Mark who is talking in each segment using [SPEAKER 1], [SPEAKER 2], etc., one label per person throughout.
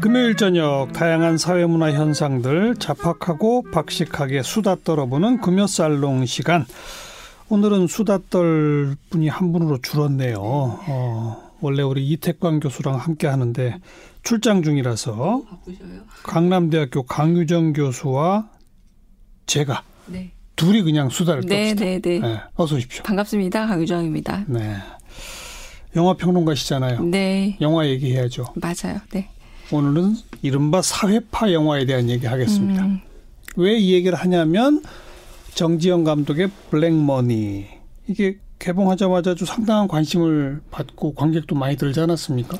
[SPEAKER 1] 금요일 저녁 다양한 사회문화 현상들 자팍하고 박식하게 수다 떨어보는 금요살롱 시간. 오늘은 수다 떨 분이 한 분으로 줄었네요. 어, 원래 우리 이택광 교수랑 함께 하는데 출장 중이라서? 강남대학교 강유정 교수와 제가
[SPEAKER 2] 네.
[SPEAKER 1] 둘이 그냥 수다를
[SPEAKER 2] 네,
[SPEAKER 1] 떱시다.
[SPEAKER 2] 네, 네.
[SPEAKER 1] 네, 어서 오십시오.
[SPEAKER 2] 반갑습니다. 강유정입니다.
[SPEAKER 1] 네. 영화 평론가시잖아요.
[SPEAKER 2] 네.
[SPEAKER 1] 영화 얘기해야죠.
[SPEAKER 2] 맞아요. 네.
[SPEAKER 1] 오늘은 이른바 사회파 영화에 대한 얘기 하겠습니다.
[SPEAKER 2] 음,
[SPEAKER 1] 왜이 얘기를 하냐면 정지영 감독의 블랙머니 이게 개봉하자마자 좀 상당한 관심을 받고 관객도 많이 들지 않았습니까?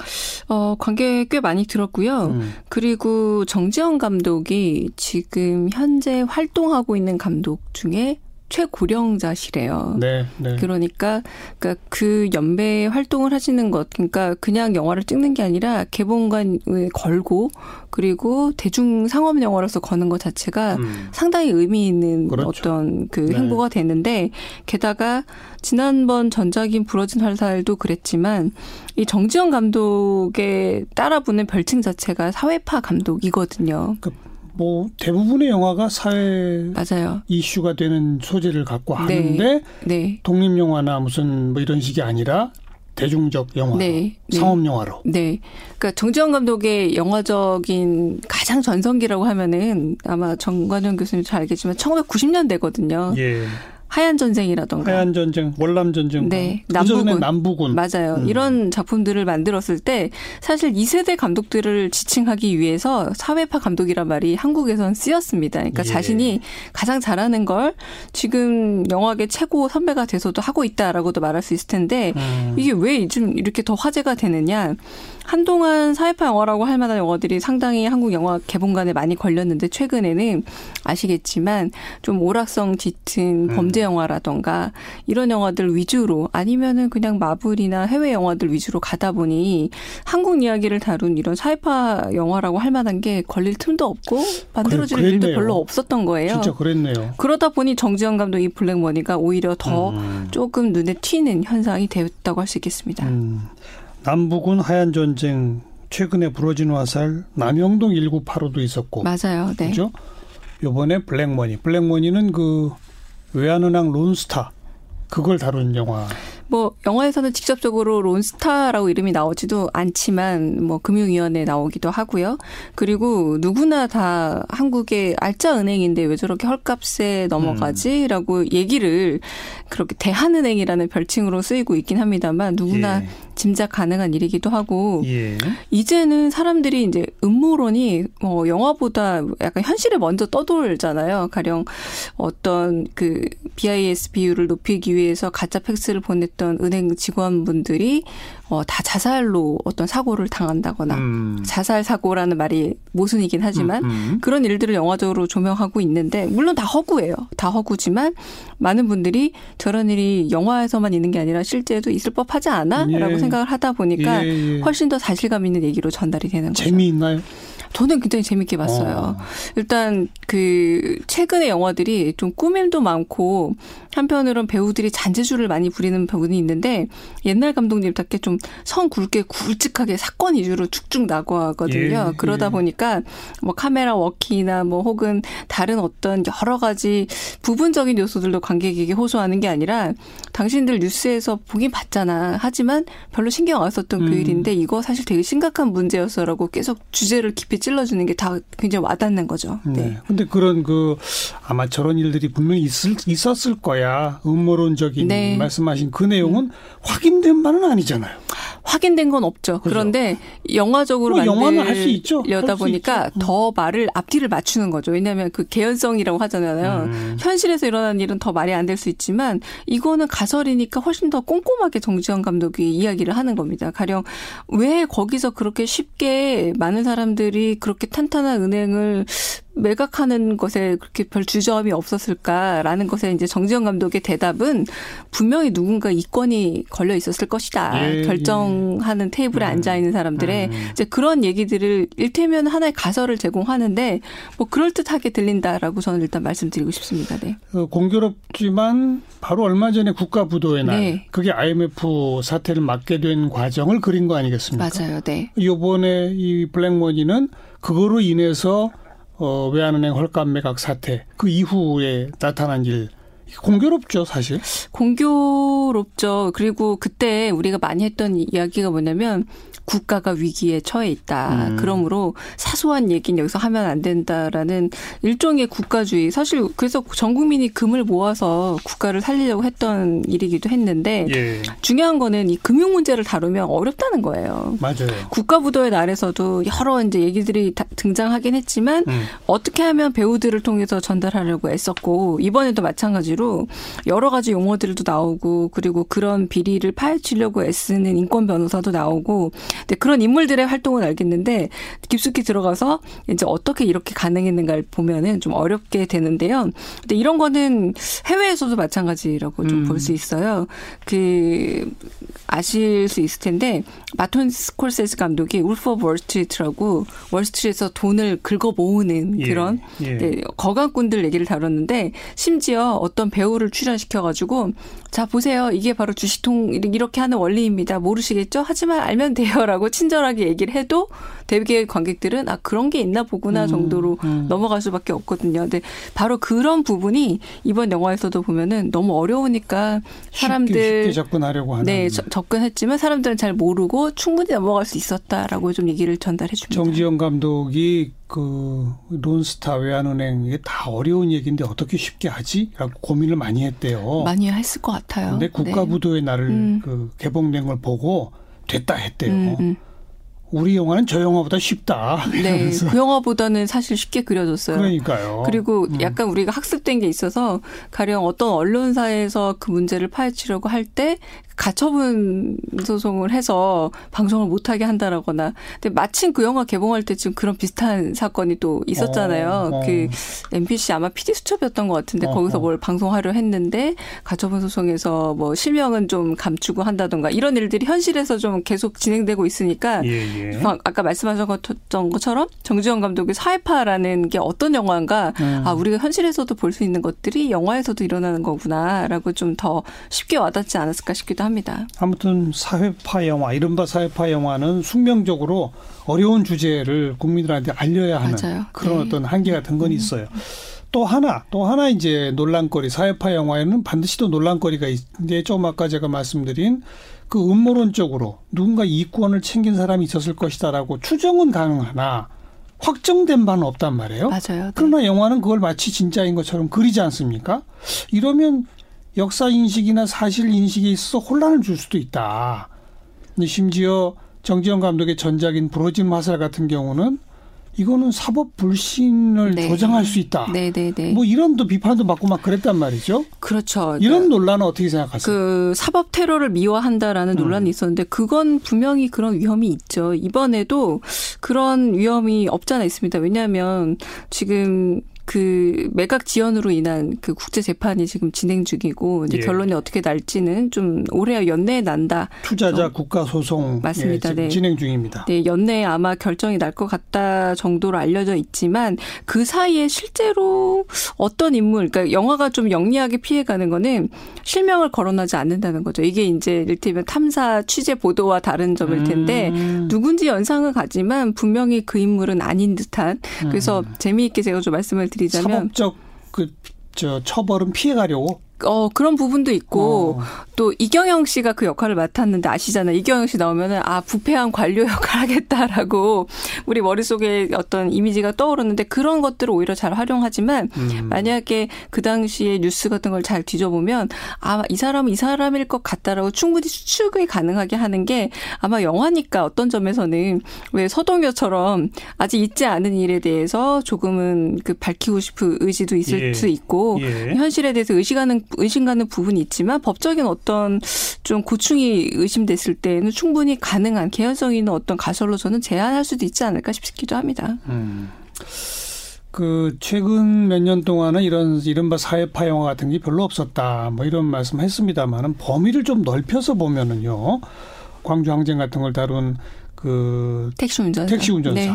[SPEAKER 2] 어, 관계 꽤 많이 들었고요.
[SPEAKER 1] 음.
[SPEAKER 2] 그리고 정지영 감독이 지금 현재 활동하고 있는 감독 중에 최고령자시래요.
[SPEAKER 1] 네, 네.
[SPEAKER 2] 그러니까 그러니까 그 연배 활동을 하시는 것 그러니까 그냥 영화를 찍는 게 아니라 개봉관을 걸고 그리고 대중 상업 영화로서 거는 것 자체가
[SPEAKER 1] 음.
[SPEAKER 2] 상당히 의미 있는
[SPEAKER 1] 그렇죠.
[SPEAKER 2] 어떤 그
[SPEAKER 1] 네.
[SPEAKER 2] 행보가 됐는데 게다가 지난번 전작인 부러진 화살도 그랬지만 이 정지영 감독의 따라붙는 별칭 자체가 사회파 감독이거든요.
[SPEAKER 1] 뭐 대부분의 영화가 사회
[SPEAKER 2] 맞아요.
[SPEAKER 1] 이슈가 되는 소재를 갖고
[SPEAKER 2] 네.
[SPEAKER 1] 하는데
[SPEAKER 2] 네.
[SPEAKER 1] 독립 영화나 무슨 뭐 이런 식이 아니라 대중적 영화,
[SPEAKER 2] 네. 네.
[SPEAKER 1] 상업 영화로.
[SPEAKER 2] 네. 그러니까 정지영 감독의 영화적인 가장 전성기라고 하면은 아마 정관영 교수님 잘 알겠지만 1990년대거든요.
[SPEAKER 1] 예.
[SPEAKER 2] 하얀 전쟁이라던가.
[SPEAKER 1] 하얀 전쟁, 월남 전쟁,
[SPEAKER 2] 네,
[SPEAKER 1] 그전에
[SPEAKER 2] 남부군.
[SPEAKER 1] 남부군.
[SPEAKER 2] 맞아요.
[SPEAKER 1] 음.
[SPEAKER 2] 이런 작품들을 만들었을 때 사실 2세대 감독들을 지칭하기 위해서 사회파 감독이란 말이 한국에선 쓰였습니다. 그러니까
[SPEAKER 1] 예.
[SPEAKER 2] 자신이 가장 잘하는 걸 지금 영화계 최고 선배가 돼서도 하고 있다라고도 말할 수 있을 텐데
[SPEAKER 1] 음.
[SPEAKER 2] 이게 왜 요즘 이렇게 더 화제가 되느냐. 한동안 사회파 영화라고 할 만한 영화들이 상당히 한국 영화 개봉관에 많이 걸렸는데 최근에는 아시겠지만 좀 오락성 짙은
[SPEAKER 1] 음.
[SPEAKER 2] 범죄 영화라던가 이런 영화들 위주로 아니면은 그냥 마블이나 해외 영화들 위주로 가다 보니 한국 이야기를 다룬 이런 사회파 영화라고 할 만한 게 걸릴 틈도 없고 만들어질
[SPEAKER 1] 그래,
[SPEAKER 2] 일도. 별로 없었던 거예요.
[SPEAKER 1] 진짜 그랬네요.
[SPEAKER 2] 그러다 보니 정지영 감독 이 블랙머니가 오히려 더
[SPEAKER 1] 음.
[SPEAKER 2] 조금 눈에 튀는 현상이 되었다고 할 수 있겠습니다.
[SPEAKER 1] 음. 남북은 하얀 전쟁, 최근에 부러진 화살, 남영동 1985도 있었고,
[SPEAKER 2] 맞아요. 네.
[SPEAKER 1] 그죠? 요번에 블랙머니. 블랙머니는 그 외환은행 론스타 그걸 다룬 영화.
[SPEAKER 2] 뭐 영화에서는 직접적으로 론스타라고 이름이 나오지도 않지만 뭐 금융위원회 나오기도 하고요. 그리고 누구나 다 한국의 알짜 은행인데 왜 저렇게 헐값에 넘어가지라고 얘기를 그렇게 대한은행이라는 별칭으로 쓰이고 있긴 합니다만 누구나
[SPEAKER 1] 예.
[SPEAKER 2] 짐작 가능한 일이기도 하고
[SPEAKER 1] 예.
[SPEAKER 2] 이제는 사람들이 이제 음모론이 어 영화보다 약간 현실에 먼저 떠돌잖아요. 가령 어떤 그 BIS 비율을 높이기 위해서 가짜 팩스를 보냈던 은행 직원분들이 어 다 자살로 어떤 사고를 당한다거나
[SPEAKER 1] 음.
[SPEAKER 2] 자살 사고라는 말이 모순이긴 하지만
[SPEAKER 1] 음, 음.
[SPEAKER 2] 그런 일들을 영화적으로 조명하고 있는데 물론 다 허구예요. 다 허구지만 많은 분들이 저런 일이 영화에서만 있는 게 아니라 실제도 있을 법하지 않아?라고
[SPEAKER 1] 예.
[SPEAKER 2] 생각을 하다 보니까
[SPEAKER 1] 예, 예.
[SPEAKER 2] 훨씬 더 사실감 있는 얘기로 전달이 되는 거죠.
[SPEAKER 1] 재미있나요?
[SPEAKER 2] 저는 굉장히 재밌게 봤어요.
[SPEAKER 1] 어.
[SPEAKER 2] 일단 그 최근의 영화들이 좀 꾸밈도 많고 한편으론 배우들이 잔재주를 많이 부리는 부분이 있는데 옛날 감독님답게 좀선 굵게 굵직하게 사건 위주로 쭉쭉 나고하거든요.
[SPEAKER 1] 예,
[SPEAKER 2] 그러다
[SPEAKER 1] 예.
[SPEAKER 2] 보니까 뭐 카메라 워킹이나 뭐 혹은 다른 어떤 여러 가지 부분적인 요소들도 관객에게 호소하는 게 아니라 당신들 뉴스에서 보긴 봤잖아. 하지만 별로 신경 안 썼던
[SPEAKER 1] 음.
[SPEAKER 2] 그 일인데 이거 사실 되게 심각한 문제였어라고 계속 주제를 깊이 찔러주는 게 다 굉장히 와닿는 거죠.
[SPEAKER 1] 네.
[SPEAKER 2] 네.
[SPEAKER 1] 근데 그런 그 아마 저런 일들이 분명히 있을 있었을 거야. 음모론적인
[SPEAKER 2] 네.
[SPEAKER 1] 말씀하신 그 내용은 확인된 바는 아니잖아요.
[SPEAKER 2] 확인된 건 없죠.
[SPEAKER 1] 그죠.
[SPEAKER 2] 그런데 영화적으로
[SPEAKER 1] 뭐.
[SPEAKER 2] 만들려다 보니까.
[SPEAKER 1] 음.
[SPEAKER 2] 더 말을 앞뒤를 맞추는 거죠. 왜냐하면 그 개연성이라고 하잖아요.
[SPEAKER 1] 음.
[SPEAKER 2] 현실에서 일어난 일은 더 말이 안 될 수 있지만 이거는 가설이니까 훨씬 더 꼼꼼하게 정지현 감독이 이야기를 하는 겁니다. 가령 왜 거기서 그렇게 쉽게 많은 사람들이 그렇게 탄탄한 은행을 매각하는 것에 그렇게 별 주저함이 없었을까라는 것에 이제 정지영 감독의 대답은 분명히 누군가 이권이 걸려 있었을 것이다.
[SPEAKER 1] 예,
[SPEAKER 2] 결정하는 테이블에
[SPEAKER 1] 음.
[SPEAKER 2] 앉아 있는 사람들의
[SPEAKER 1] 음.
[SPEAKER 2] 이제 그런 얘기들을 일테면 하나의 가설을 제공하는데 뭐 그럴 듯하게 들린다라고 저는 일단 말씀드리고 싶습니다. 네.
[SPEAKER 1] 어, 공교롭지만 바로 얼마 전에 국가 부도의 날
[SPEAKER 2] 네.
[SPEAKER 1] 그게 IMF 사태를 맞게 된 과정을 그린 거 아니겠습니까?
[SPEAKER 2] 맞아요. 네.
[SPEAKER 1] 요번에 이 블랙머니는 그거로 인해서 어, 외환은행 헐값 매각 사태 그 이후에 나타난 일 공교롭죠 사실.
[SPEAKER 2] 공교롭죠. 그리고 그때 우리가 많이 했던 이야기가 뭐냐면 국가가 위기에 처해 있다.
[SPEAKER 1] 음.
[SPEAKER 2] 그러므로 사소한 얘기는 여기서 하면 안 된다라는 일종의 국가주의. 사실 그래서 전 국민이 금을 모아서 국가를 살리려고 했던 일이기도 했는데
[SPEAKER 1] 예,
[SPEAKER 2] 중요한 거는 이 금융 문제를 다루면 어렵다는 거예요.
[SPEAKER 1] 맞아요.
[SPEAKER 2] 국가 부도의 날에서도 여러 이제 얘기들이 다 등장하긴 했지만
[SPEAKER 1] 음.
[SPEAKER 2] 어떻게 하면 배우들을 통해서 전달하려고 애썼고 이번에도 마찬가지로 여러 가지 용어들도 나오고 그리고 그런 비리를 파헤치려고 애쓰는 인권 변호사도 나오고 근데 그런 인물들의 활동은 알겠는데 깊숙이 들어가서 이제 어떻게 이렇게 가능했는가를 보면은 좀 어렵게 되는데요. 근데 이런 거는 해외에서도 마찬가지라고 좀
[SPEAKER 1] 음.
[SPEAKER 2] 볼수 있어요. 그 아실 수 있을 텐데 마틴 스콜세지 감독이 Wolf of Wall Street라고 월스트리트에서 돈을 긁어 모으는
[SPEAKER 1] 예,
[SPEAKER 2] 그런
[SPEAKER 1] 예.
[SPEAKER 2] 네, 거간꾼들 얘기를 다뤘는데 심지어 어떤 배우를 출연시켜 가지고 자 보세요. 이게 바로 주식통 이렇게 하는 원리입니다. 모르시겠죠? 하지만 알면 돼요라고 친절하게 얘기를 해도 대개 관객들은 아 그런 게 있나 보구나
[SPEAKER 1] 음,
[SPEAKER 2] 정도로
[SPEAKER 1] 음.
[SPEAKER 2] 넘어갈 수밖에 없거든요. 근데 바로 그런 부분이 이번 영화에서도 보면은 너무 어려우니까 사람들
[SPEAKER 1] 쉽게, 쉽게 접근하려고 하는.
[SPEAKER 2] 네 저- 접근했지만 사람들은 잘 모르고 충분히 넘어갈 수 있었다라고 좀 얘기를 전달해 줍니다.
[SPEAKER 1] 정지영 감독이 그 론스타 외환은행 이게 다 어려운 얘기인데 어떻게 쉽게 하지? 라고 고민을 많이 했대요.
[SPEAKER 2] 많이 했을 것 같아요.
[SPEAKER 1] 근데
[SPEAKER 2] 네.
[SPEAKER 1] 국가부도의 날을
[SPEAKER 2] 음.
[SPEAKER 1] 그 개봉된 걸 보고 됐다 했대요.
[SPEAKER 2] 음, 음.
[SPEAKER 1] 우리 영화는 저 영화보다 쉽다.
[SPEAKER 2] 네. 그 영화보다는 사실 쉽게 그려졌어요.
[SPEAKER 1] 그러니까요.
[SPEAKER 2] 그리고
[SPEAKER 1] 음.
[SPEAKER 2] 약간 우리가 학습된 게 있어서 가령 어떤 언론사에서 그 문제를 파헤치려고 할 때 가처분 소송을 해서 방송을 못하게 한다라거나 근데 마침 그 영화 개봉할 때 지금 그런 비슷한 사건이 또 있었잖아요.
[SPEAKER 1] 어, 어.
[SPEAKER 2] 그 MBC 아마 PD 수첩이었던 것 같은데
[SPEAKER 1] 어허.
[SPEAKER 2] 거기서 뭘 방송하려 했는데 가처분 소송에서 뭐 실명은 좀 감추고 한다던가 이런 일들이 현실에서 좀 계속 진행되고 있으니까
[SPEAKER 1] 예, 예.
[SPEAKER 2] 아- 아까 말씀하셨던 것처럼 정지영 감독의 사회파라는 게 어떤 영화인가
[SPEAKER 1] 음.
[SPEAKER 2] 아 우리가 현실에서도 볼 수 있는 것들이 영화에서도 일어나는 거구나라고 좀 더 쉽게 와닿지 않았을까 싶기도 합니다.
[SPEAKER 1] 아무튼 사회파 영화, 이른바 사회파 영화는 숙명적으로 어려운 주제를 국민들한테 알려야 하는
[SPEAKER 2] 맞아요.
[SPEAKER 1] 그런
[SPEAKER 2] 네.
[SPEAKER 1] 어떤 한계 같은 건 있어요. 또 하나, 또 하나 이제 논란거리, 사회파 영화에는 반드시 또 논란거리가 있는데 좀 아까 제가 말씀드린 그 음모론적으로 누군가 이권을 챙긴 사람이 있었을 것이다라고 추정은 가능하나 확정된 바는 없단 말이에요.
[SPEAKER 2] 맞아요. 네.
[SPEAKER 1] 그러나 영화는 그걸 마치 진짜인 것처럼 그리지 않습니까? 이러면 역사 인식이나 사실 인식에 있어서 혼란을 줄 수도 있다. 심지어 정지영 감독의 전작인 부러진 화살 같은 경우는 이거는 사법 불신을
[SPEAKER 2] 네.
[SPEAKER 1] 조장할 수 있다.
[SPEAKER 2] 네 네 네.
[SPEAKER 1] 뭐 이런 또 비판도 받고 막 그랬단 말이죠.
[SPEAKER 2] 그렇죠.
[SPEAKER 1] 이런 논란은 어떻게 생각하세요?
[SPEAKER 2] 그 사법 테러를 미화한다라는
[SPEAKER 1] 음.
[SPEAKER 2] 논란이 있었는데 그건 분명히 그런 위험이 있죠. 이번에도 그런 위험이 없잖아 있습니다. 왜냐하면 지금 그 매각 지연으로 인한 그 국제 재판이 지금 진행 중이고 이제
[SPEAKER 1] 예.
[SPEAKER 2] 결론이 어떻게 날지는 좀 올해 연내에 난다.
[SPEAKER 1] 투자자
[SPEAKER 2] 어.
[SPEAKER 1] 국가 소송
[SPEAKER 2] 맞습니다.
[SPEAKER 1] 예, 지금
[SPEAKER 2] 네.
[SPEAKER 1] 진행 중입니다.
[SPEAKER 2] 네, 연내에 아마 결정이 날 것 같다 정도로 알려져 있지만 그 사이에 실제로 어떤 인물, 그러니까 영화가 좀 영리하게 피해가는 거는 실명을 거론하지 않는다는 거죠. 이게 이제 일테면 탐사 취재 보도와 다른 점일 텐데
[SPEAKER 1] 음.
[SPEAKER 2] 누군지 연상은 가지만 분명히 그 인물은 아닌 듯한 그래서 재미있게 제가 좀 말씀을 드리자면
[SPEAKER 1] 사법적 그 저 처벌은 피해가려고
[SPEAKER 2] 어 그런 부분도 있고
[SPEAKER 1] 어.
[SPEAKER 2] 또 이경영 씨가 그 역할을 맡았는데 아시잖아요. 이경영 씨 나오면은 아 부패한 관료 역할 하겠다라고 우리 머릿속에 어떤 이미지가 떠오르는데 그런 것들을 오히려 잘 활용하지만
[SPEAKER 1] 음.
[SPEAKER 2] 만약에 그 당시에 뉴스 같은 걸 잘 뒤져보면 아마 이 사람은 이 사람일 것 같다라고 충분히 추측이 가능하게 하는 게 아마 영화니까 어떤 점에서는 왜 서동요처럼 아직 있지 않은 일에 대해서 조금은 그 밝히고 싶은 의지도 있을
[SPEAKER 1] 예.
[SPEAKER 2] 수 있고
[SPEAKER 1] 예.
[SPEAKER 2] 현실에 대해서 의식하는 의심가는 부분이 있지만 법적인 어떤 좀 고충이 의심됐을 때에는 충분히 가능한 개연성 있는 어떤 가설로 저는 제한할 수도 있지 않을까 싶기도 합니다.
[SPEAKER 1] 음. 그 최근 몇 년 동안은 이런 이른바 사회파 영화 같은 게 별로 없었다. 뭐 이런 말씀 했습니다만은 범위를 좀 넓혀서 보면은요. 광주 항쟁 같은 걸 다룬 그
[SPEAKER 2] 택시 운전사.
[SPEAKER 1] 택시 운전사. 네.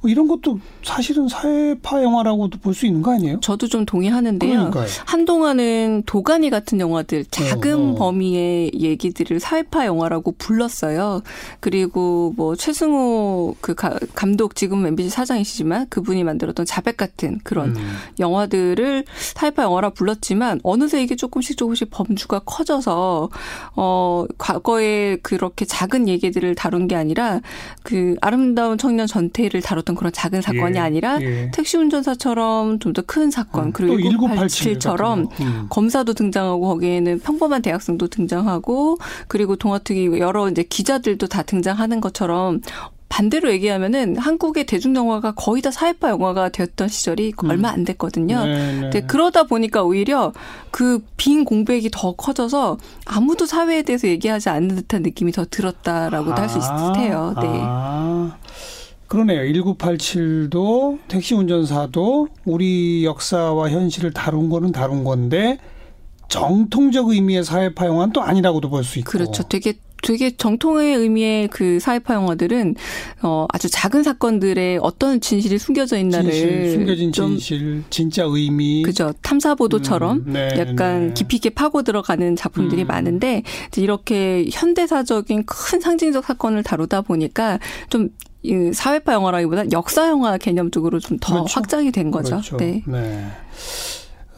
[SPEAKER 1] 뭐 이런 것도 사실은 사회파 영화라고도 볼 수 있는 거 아니에요?
[SPEAKER 2] 저도 좀 동의하는데요. 그러니까요. 한동안은 도가니 같은 영화들 작은 어, 어. 범위의 얘기들을 사회파 영화라고 불렀어요. 그리고 뭐 최승호 그 감독 지금 MBC 사장이시지만 그분이 만들었던 자백 같은 그런 음. 영화들을 사회파 영화라 불렀지만 어느새 이게 조금씩 조금씩 범주가 커져서 어 과거에 그렇게 작은 얘기들을 다룬 게 아니라 그 아름다운 청년 전태를 다뤘 어떤 그런 작은 사건이 예, 아니라 예. 택시 운전사처럼 좀 더 큰 사건 음, 그리고 1987처럼 음. 검사도 등장하고 거기에는 평범한 대학생도 등장하고 그리고 동화특위 여러 이제 기자들도 다 등장하는 것처럼 반대로 얘기하면은 한국의 대중 영화가 거의 다 사회파 영화가 되었던 시절이 음. 얼마 안 됐거든요. 네, 네. 그러다 보니까 오히려 그 빈 공백이 더 커져서 아무도 사회에 대해서 얘기하지 않는 듯한 느낌이 더 들었다라고도 아, 할수 있을 듯해요. 네. 아.
[SPEAKER 1] 그러네요. 1987도 택시 운전사도 우리 역사와 현실을 다룬 거는 다룬 건데 정통적 의미의 사회파 영화는 또 아니라고도 볼 수 있고.
[SPEAKER 2] 그렇죠. 되게 되게 정통의 의미의 그 사회파 영화들은 어 아주 작은 사건들의 어떤 진실이 숨겨져 있나를
[SPEAKER 1] 진실, 숨겨진 진실, 진짜 의미,
[SPEAKER 2] 그죠 탐사 보도처럼 음, 네, 약간 네. 깊이 있게 파고 들어가는 작품들이 음. 많은데 이렇게 현대사적인 큰 상징적 사건을 다루다 보니까 좀 사회파 영화라기보다 역사 영화 개념 쪽으로 좀더 그렇죠. 확장이 된 거죠.
[SPEAKER 1] 그렇죠. 네. 네.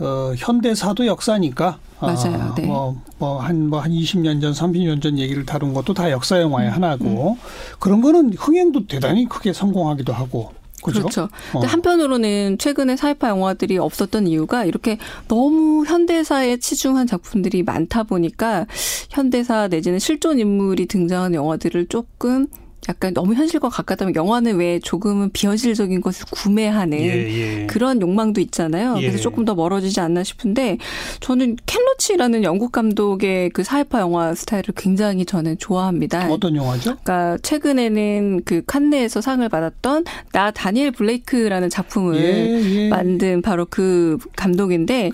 [SPEAKER 1] 어, 현대사도 역사니까.
[SPEAKER 2] 맞아요. 아,
[SPEAKER 1] 네. 뭐, 뭐, 한, 뭐, 한 20년 전, 30년 전 얘기를 다룬 것도 다 역사 영화의 음, 하나고, 음. 그런 거는 흥행도 대단히 크게 성공하기도 하고, 그렇죠. 그렇죠.
[SPEAKER 2] 근데 어. 한편으로는 최근에 사이파 영화들이 없었던 이유가 이렇게 너무 현대사에 치중한 작품들이 많다 보니까 현대사 내지는 실존 인물이 등장한 영화들을 조금 약간 너무 현실과 가깝다면 영화는 왜 조금은 비현실적인 것을 구매하는 예, 예. 그런 욕망도 있잖아요. 예. 그래서 조금 더 멀어지지 않나 싶은데 저는 켄 로치라는 영국 감독의 그 사회파 영화 스타일을 굉장히 저는 좋아합니다.
[SPEAKER 1] 어떤 영화죠?
[SPEAKER 2] 그러니까 최근에는 그 칸네에서 상을 받았던 나 다니엘 블레이크라는 작품을 예, 예. 만든 바로 그 감독인데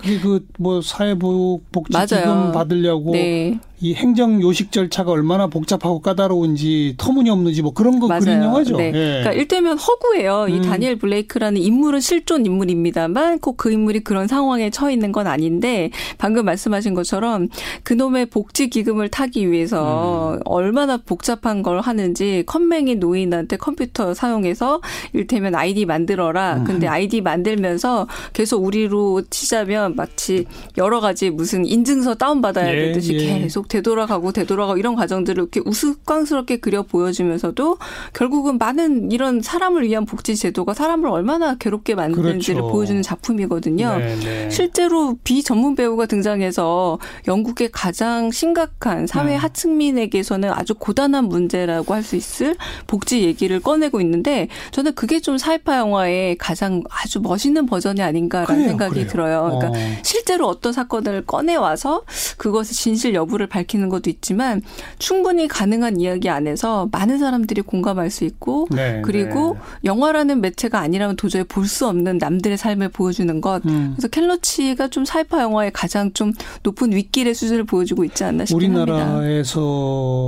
[SPEAKER 1] 그뭐 사회보복 복지기금 받으려고 네. 이 행정 요식 절차가 얼마나 복잡하고 까다로운지 터무니없는지 뭐 그런 거 맞아요. 그린 영화죠. 네.
[SPEAKER 2] 예. 그러니까 일테면 허구예요. 음. 이 다니엘 블레이크라는 인물은 실존 인물입니다만 꼭 그 인물이 그런 상황에 처해 있는 건 아닌데 방금 말씀하신 것처럼 그놈의 복지 기금을 타기 위해서 음. 얼마나 복잡한 걸 하는지 컴맹이 노인한테 컴퓨터 사용해서 일테면 아이디 만들어라. 음. 근데 아이디 만들면서 계속 우리로 치자면 마치 여러 가지 무슨 인증서 다운 받아야 예, 되듯이 예. 계속 되돌아가고 되돌아가고 이런 과정들을 이렇게 우스꽝스럽게 그려 보여주면서도 결국은 많은 이런 사람을 위한 복지 제도가 사람을 얼마나 괴롭게 만드는지를 그렇죠. 보여주는 작품이거든요. 네네. 네. 실제로 비전문 배우가 등장해서 영국의 가장 심각한 사회 음. 하층민에게서는 아주 고단한 문제라고 할 수 있을 복지 얘기를 꺼내고 있는데 저는 그게 좀 사이파 영화의 가장 아주 멋있는 버전이 아닌가라는 그래요, 생각이 그래요. 들어요. 그러니까 어. 실제로 어떤 사건을 꺼내 와서 그것의 진실 여부를 밝히는 것도 있지만 충분히 가능한 이야기 안에서 많은 사람들이 공감할 수 있고 네, 그리고 네. 영화라는 매체가 아니라면 도저히 볼 수 없는 남들의 삶을 보여주는 것. 음. 그래서 켈러치가 좀 사이파 영화의 가장 좀 높은 윗길의 수준을 보여주고 있지 않나 싶긴
[SPEAKER 1] 우리나라에서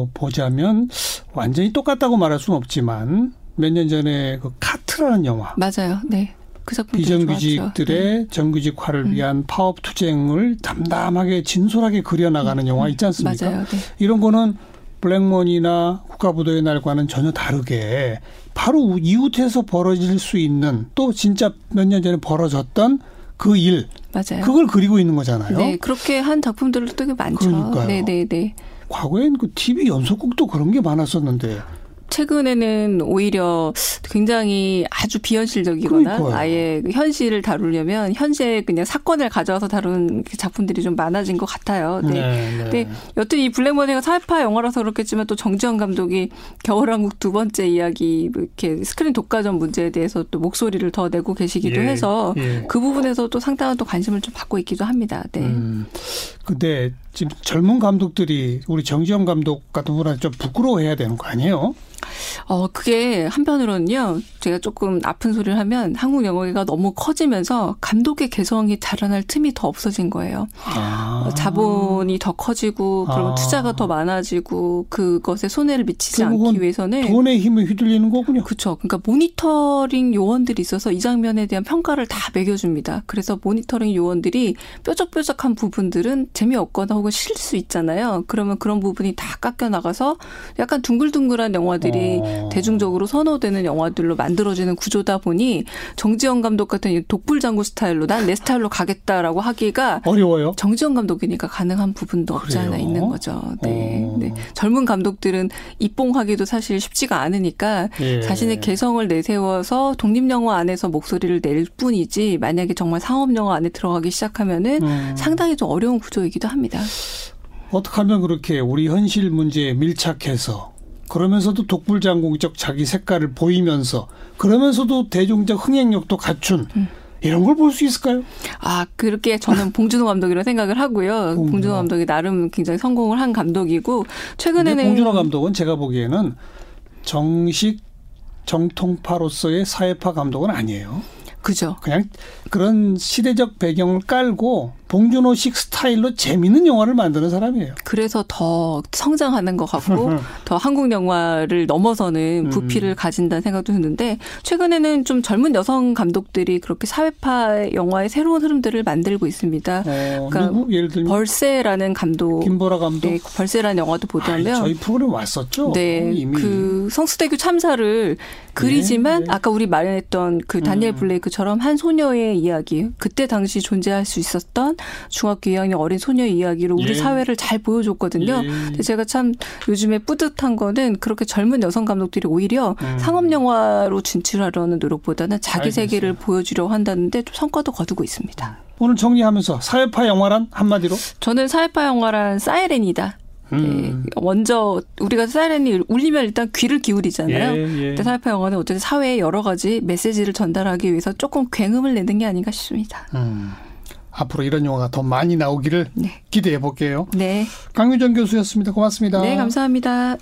[SPEAKER 1] 합니다. 보자면 완전히 똑같다고 말할 수는 없지만 몇 년 전에 그 카트라는 영화.
[SPEAKER 2] 맞아요. 네.
[SPEAKER 1] 그 비정규직들의 네. 정규직화를 음. 위한 파업 투쟁을 담담하게 진솔하게 그려나가는 음. 영화 있지 않습니까?
[SPEAKER 2] 맞아요. 네.
[SPEAKER 1] 이런 거는 블랙몬이나 국가부도의 날과는 전혀 다르게 바로 이웃에서 벌어질 수 있는 또 진짜 몇 년 전에 벌어졌던 그 일.
[SPEAKER 2] 맞아요.
[SPEAKER 1] 그걸 그리고 있는 거잖아요.
[SPEAKER 2] 네, 그렇게 한 작품들도 되게 많죠.
[SPEAKER 1] 그러니까요.
[SPEAKER 2] 네, 네, 네.
[SPEAKER 1] 과거엔 그 TV 연속극도 그런 게 많았었는데
[SPEAKER 2] 최근에는 오히려 굉장히 아주 비현실적이거나 그러니까요. 아예 그 현실을 다루려면 현재 그냥 사건을 가져와서 다룬 그 작품들이 좀 많아진 것 같아요. 네. 네, 네. 근데 여튼 이 블랙머니가 사회파 영화라서 그렇겠지만 또 정지현 감독이 겨울왕국 두 번째 이야기 뭐 이렇게 스크린 독과점 문제에 대해서 또 목소리를 더 내고 계시기도 예, 해서 예. 그 부분에서 또 상당한 또 관심을 좀 받고 있기도 합니다. 네. 음.
[SPEAKER 1] 근데 지금 젊은 감독들이 우리 정지현 감독 같은 분한테 좀 부끄러워해야 되는 거 아니에요?
[SPEAKER 2] 어, 그게 한편으로는요, 제가 조금 아픈 소리를 하면 한국 영화계가 너무 커지면서 감독의 개성이 자라날 틈이 더 없어진 거예요. 아. 어, 자본이 더 커지고, 그러면 아. 투자가 더 많아지고, 그것에 손해를 미치지 않기 위해서는.
[SPEAKER 1] 돈의 힘을 휘둘리는 거군요.
[SPEAKER 2] 그렇죠. 그러니까 모니터링 요원들이 있어서 이 장면에 대한 평가를 다 매겨줍니다. 그래서 모니터링 요원들이 뾰족뾰족한 부분들은 재미없거나 혹은 싫을 수 있잖아요. 그러면 그런 부분이 다 깎여 나가서 약간 둥글둥글한 영화들이 어. 대중적으로 선호되는 영화들로 만들어지는 구조다 보니 정지영 감독 같은 독불장구 스타일로 난 내 스타일로 가겠다라고 하기가
[SPEAKER 1] 어려워요.
[SPEAKER 2] 정지영 감독이니까 가능한 부분도 없지 않아 있는 거죠. 네. 어. 네. 젊은 감독들은 입봉하기도 사실 쉽지가 않으니까 예. 자신의 개성을 내세워서 독립 영화 안에서 목소리를 낼 뿐이지 만약에 정말 상업 영화 안에 들어가기 시작하면은 음. 상당히 좀 어려운 구조이기도 합니다.
[SPEAKER 1] 어떻게 하면 그렇게 우리 현실 문제에 밀착해서 그러면서도 독불장공적 자기 색깔을 보이면서 그러면서도 대중적 흥행력도 갖춘 음. 이런 걸 볼 수 있을까요?
[SPEAKER 2] 아, 그렇게 저는 봉준호 감독이라고 생각을 하고요. 봉준호. 봉준호 감독이 나름 굉장히 성공을 한 감독이고 최근에는
[SPEAKER 1] 봉준호 감독은 제가 보기에는 정식 정통파로서의 사회파 감독은 아니에요.
[SPEAKER 2] 그죠.
[SPEAKER 1] 그냥 그런 시대적 배경을 깔고 봉준호식 스타일로 재밌는 영화를 만드는 사람이에요.
[SPEAKER 2] 그래서 더 성장하는 것 같고 더 한국 영화를 넘어서는 음. 부피를 음. 가진다는 생각도 드는데 최근에는 좀 젊은 여성 감독들이 그렇게 사회파 영화의 새로운 흐름들을 만들고 있습니다.
[SPEAKER 1] 어, 그러니까 누구? 예를 들면
[SPEAKER 2] 벌새라는 감독,
[SPEAKER 1] 김보라 감독, 네,
[SPEAKER 2] 벌새라는 영화도 보자면
[SPEAKER 1] 저희 프로그램 왔었죠.
[SPEAKER 2] 네, 이미. 그 성수대교 참사를 그리지만 네, 네. 아까 우리 말했던 그 다니엘 음. 블레이크처럼 한 소녀의 이야기, 그때 당시 존재할 수 있었던 중학교 2학년 어린 소녀 이야기로 우리 예. 사회를 잘 보여줬거든요. 예. 제가 참 요즘에 뿌듯한 거는 그렇게 젊은 여성 감독들이 오히려 음. 상업 영화로 진출하려는 노력보다는 자기 알겠어요. 세계를 보여주려고 한다는데 좀 성과도 거두고 있습니다.
[SPEAKER 1] 오늘 정리하면서 사회파 영화란 한마디로?
[SPEAKER 2] 저는 사회파 영화란 사이렌이다. 음. 네. 먼저 우리가 사이렌이 울리면 일단 귀를 기울이잖아요. 예, 예. 사회파 영화는 어쨌든 사회에 여러 가지 메시지를 전달하기 위해서 조금 굉음을 내는 게 아닌가 싶습니다. 음.
[SPEAKER 1] 앞으로 이런 영화가 더 많이 나오기를 네. 기대해 볼게요.
[SPEAKER 2] 네.
[SPEAKER 1] 강유정 교수였습니다. 고맙습니다.
[SPEAKER 2] 네, 감사합니다.